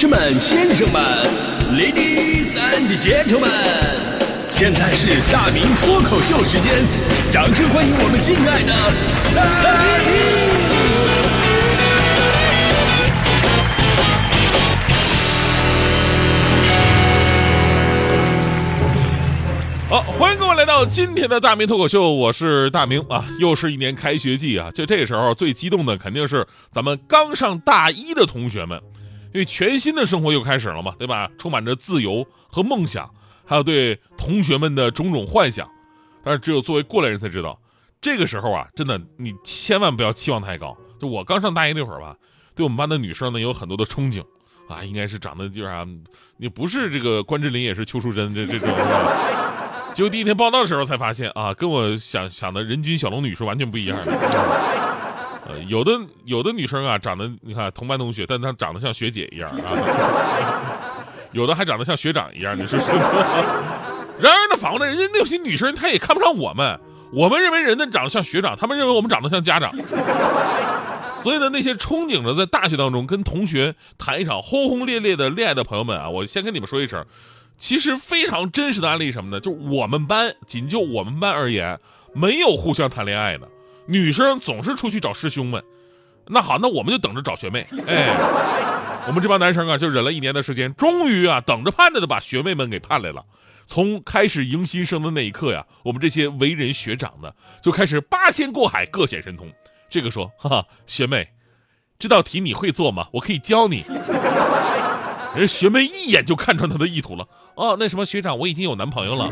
士们、先生们，Ladies and Gentlemen，现在是大明脱口秀时间，掌声欢迎我们敬爱的大明！好，欢迎各位来到今天的大明脱口秀，我是大明啊，又是一年开学季啊，就这时候最激动的肯定是咱们刚上大一的同学们，因为全新的生活又开始了嘛，对吧？充满着自由和梦想，还有对同学们的种种幻想，但是只有作为过来人才知道，这个时候啊，真的你千万不要期望太高。就我刚上大一那会儿吧，对我们班的女生呢有很多的憧憬啊，应该是长得就是啊，你不是这个关之琳也是邱淑贞这这种。结果第一天报道的时候才发现啊，跟我想想的人均小龙女是完全不一样的。呃，有的有的女生啊，长得你看同班同学，但她长得像学姐一样啊。有的还长得像学长一样，你说是？然而呢，反过来，人家那些女生她也看不上我们，我们认为人家长得像学长，他们认为我们长得像家长。所以呢，那些憧憬着在大学当中跟同学谈一场轰轰烈烈的恋爱的朋友们啊，我先跟你们说一声。其实非常真实的案例什么呢？就我们班，仅就我们班而言，没有互相谈恋爱的女生，总是出去找师兄们。那好，那我们就等着找学妹。哎，我们这帮男生啊，就忍了一年的时间，终于啊，等着盼着的把学妹们给盼来了。从开始迎新生的那一刻呀，我们这些为人学长的就开始八仙过海，各显神通。这个说，哈哈，学妹，这道题你会做吗？我可以教你。人学妹一眼就看穿他的意图了。哦，那什么学长，我已经有男朋友了。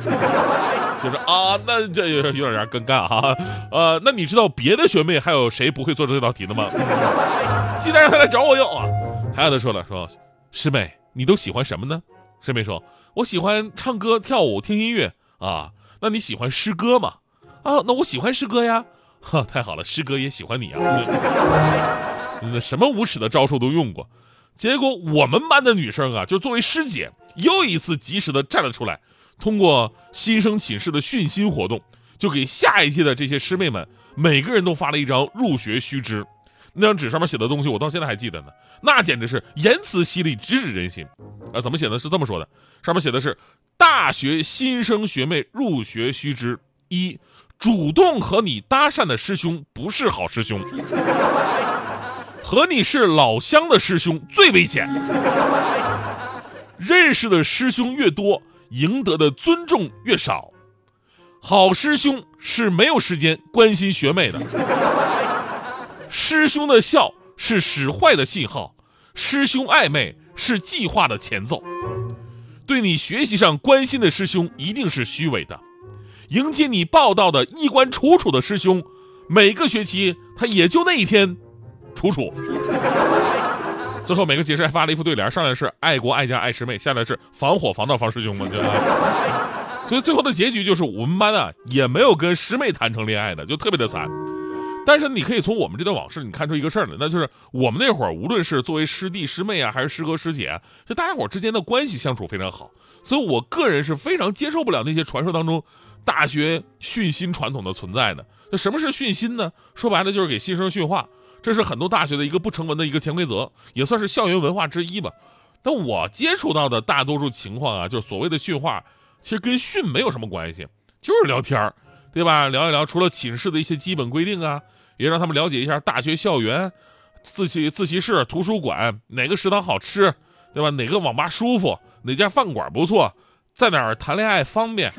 就是啊，那这有有点尴尬哈。呃，那你知道别的学妹还有谁不会做这道题的吗？记得让他来找我用啊。还有的说了，说师妹，你都喜欢什么呢？师妹说，我喜欢唱歌、跳舞、听音乐啊。那你喜欢诗歌吗？啊，那我喜欢诗歌呀。哈，太好了，诗歌也喜欢你啊。那什么无耻的招数都用过。结果我们班的女生啊，就作为师姐，又一次及时的站了出来，通过新生寝室的训新活动，就给下一届的这些师妹们每个人都发了一张入学须知。那张纸上面写的东西，我到现在还记得呢，那简直是言辞犀利，直指人心。啊，怎么写的？是这么说的，上面写的是：大学新生学妹入学须知一，主动和你搭讪的师兄不是好师兄。和你是老乡的师兄最危险，认识的师兄越多，赢得的尊重越少。好师兄是没有时间关心学妹的，师兄的笑是使坏的信号，师兄暧昧是计划的前奏。对你学习上关心的师兄一定是虚伪的，迎接你报道的衣冠楚楚的师兄，每个学期他也就那一天。楚楚，最后每个解释还发了一副对联，上来是爱国爱家爱师妹，下来是防火防盗防师兄嘛，对吧？所以最后的结局就是我们班啊也没有跟师妹谈成恋爱的，就特别的惨。但是你可以从我们这段往事你看出一个事儿来，那就是我们那会儿无论是作为师弟师妹啊，还是师哥师姐，就大家伙之间的关系相处非常好。所以我个人是非常接受不了那些传说当中大学训新传统的存在的。那什么是训新呢？说白了就是给新生训话。这是很多大学的一个不成文的一个潜规则，也算是校园文化之一吧。但我接触到的大多数情况啊，就是所谓的训话，其实跟训没有什么关系，就是聊天儿，对吧？聊一聊，除了寝室的一些基本规定啊，也让他们了解一下大学校园，自习自习室、图书馆哪个食堂好吃，对吧？哪个网吧舒服，哪家饭馆不错，在哪儿谈恋爱方便。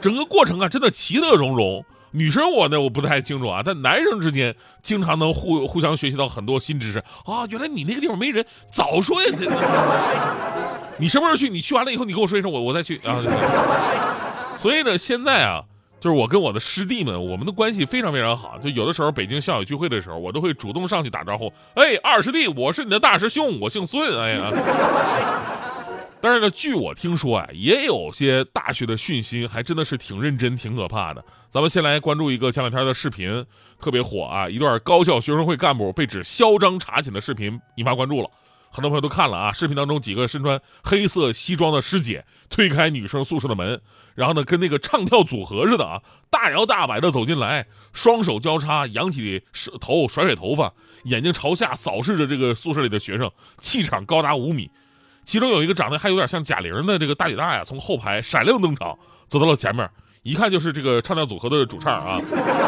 整个过程啊，真的其乐融融。女生我呢我不太清楚啊，但男生之间经常能互互相学习到很多新知识啊。原来你那个地方没人，早说呀！你什么时候去？你去完了以后，你跟我说一声，我我再去啊。所以呢，现在啊，就是我跟我的师弟们，我们的关系非常非常好。就有的时候北京校友聚会的时候，我都会主动上去打招呼。哎，二师弟，我是你的大师兄，我姓孙。哎呀。但是呢，据我听说啊，也有些大学的训新还真的是挺认真、挺可怕的。咱们先来关注一个前两天的视频，特别火啊！一段高校学生会干部被指嚣张查寝的视频引发关注了。很多朋友都看了啊，视频当中几个身穿黑色西装的师姐推开女生宿舍的门，然后呢，跟那个唱跳组合似的啊，大摇大摆的走进来，双手交叉，扬起头，甩甩头发，眼睛朝下扫视着这个宿舍里的学生，气场高达五米。其中有一个长得还有点像贾玲的这个大姐大呀，从后排闪亮登场，走到了前面，一看就是这个唱跳组合的主唱啊。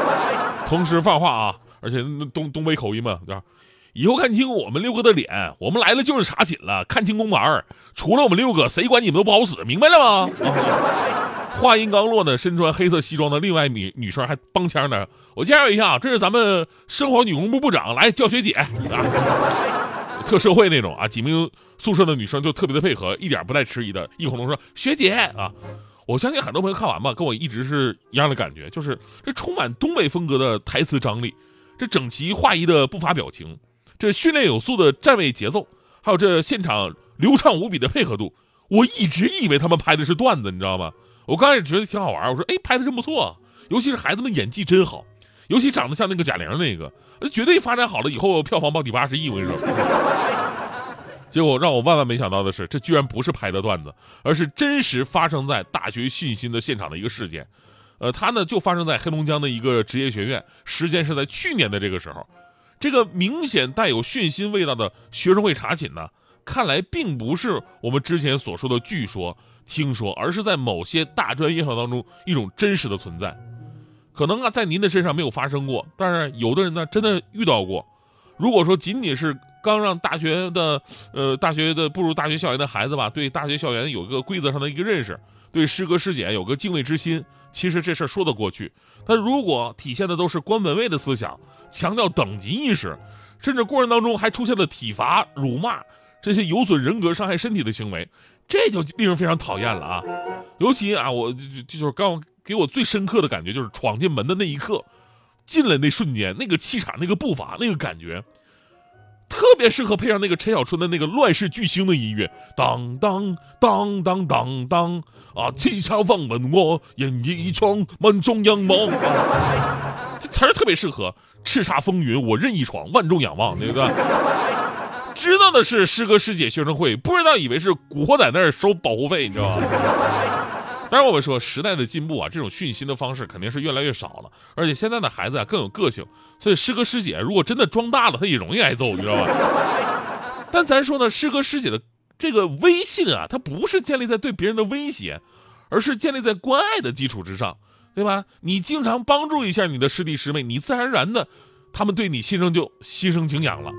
同时放话啊，而且东东北口音嘛，对吧？以后看清我们六个的脸，我们来了就是查寝了，看清公牌除了我们六个，谁管你们都不好使，明白了吗？话音刚落呢，身穿黑色西装的另外女女生还帮腔呢。我介绍一下，这是咱们生活女工部部长，来叫学姐啊，特社会那种啊。几名宿舍的女生就特别的配合，一点不带迟疑的，异口同声学姐啊。我相信很多朋友看完吧，跟我一直是一样的感觉，就是这充满东北风格的台词张力，这整齐划一的步伐表情。这训练有素的站位节奏，还有这现场流畅无比的配合度，我一直以为他们拍的是段子，你知道吗？我刚开始觉得挺好玩，我说，哎，拍的真不错，尤其是孩子们演技真好，尤其长得像那个贾玲那个，绝对发展好了以后票房保底八十亿，我跟你说。结果让我万万没想到的是，这居然不是拍的段子，而是真实发生在大学训新的现场的一个事件。呃，它呢就发生在黑龙江的一个职业学院，时间是在去年的这个时候。这个明显带有训心味道的学生会查寝呢，看来并不是我们之前所说的据说、听说，而是在某些大专院校当中一种真实的存在。可能啊，在您的身上没有发生过，但是有的人呢，真的遇到过。如果说仅仅是刚让大学的，呃，大学的步入大学校园的孩子吧，对大学校园有个规则上的一个认识，对师哥师姐有个敬畏之心，其实这事儿说得过去。但如果体现的都是官本位的思想，强调等级意识，甚至过程当中还出现了体罚、辱骂这些有损人格、伤害身体的行为，这就令人非常讨厌了啊！尤其啊，我就就是刚给我最深刻的感觉，就是闯进门的那一刻，进来那瞬间，那个气场、那个步伐、那个感觉。特别适合配上那个陈小春的那个乱世巨星的音乐，当当当当当当啊！七巧放问我，演一闯，万众仰望。这词儿特别适合，叱咤风云我任意闯，万众仰望，对不对。知道的是师哥师姐学生会，不知道以为是古惑仔那儿收保护费，你知道吗？当然，我们说时代的进步啊，这种训心的方式肯定是越来越少了。而且现在的孩子啊更有个性，所以师哥师姐如果真的装大了，他也容易挨揍，你知道吧？但咱说呢，师哥师姐的这个威信啊，它不是建立在对别人的威胁，而是建立在关爱的基础之上，对吧？你经常帮助一下你的师弟师妹，你自然而然的，他们对你心生就心生敬仰了。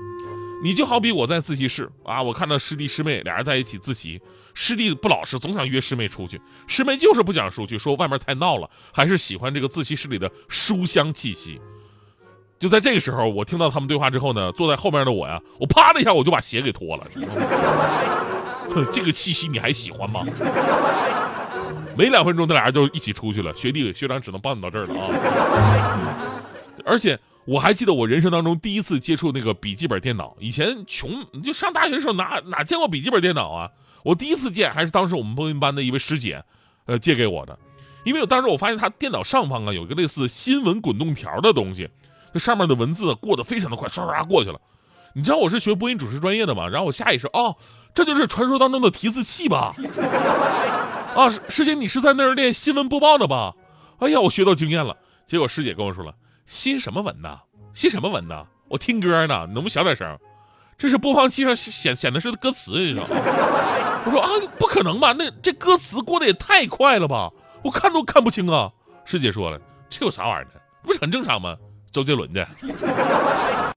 你就好比我在自习室啊，我看到师弟师妹俩人在一起自习，师弟不老实，总想约师妹出去，师妹就是不想出去，说外面太闹了，还是喜欢这个自习室里的书香气息。就在这个时候，我听到他们对话之后呢，坐在后面的我呀，我啪的一下我就把鞋给脱了。哼，这个气息你还喜欢吗？没两分钟，这俩人就一起出去了。学弟学长只能帮你到这儿了啊，而且。我还记得我人生当中第一次接触那个笔记本电脑，以前穷，就上大学的时候哪哪见过笔记本电脑啊？我第一次见还是当时我们播音班的一位师姐，呃，借给我的。因为我当时我发现他电脑上方啊有一个类似新闻滚动条的东西，那上面的文字过得非常的快，唰唰过去了。你知道我是学播音主持专业的嘛？然后我下意识哦，这就是传说当中的提字器吧？啊，师姐你是在那儿练新闻播报的吧？哎呀，我学到经验了。结果师姐跟我说了。新什么文呢？新什么文呢？我听歌呢，能不能小点声？这是播放器上显显的是歌词，你知道吗？我说啊，不可能吧？那这歌词过得也太快了吧？我看都看不清啊！师姐说了，这有啥玩意儿的？不是很正常吗？周杰伦的。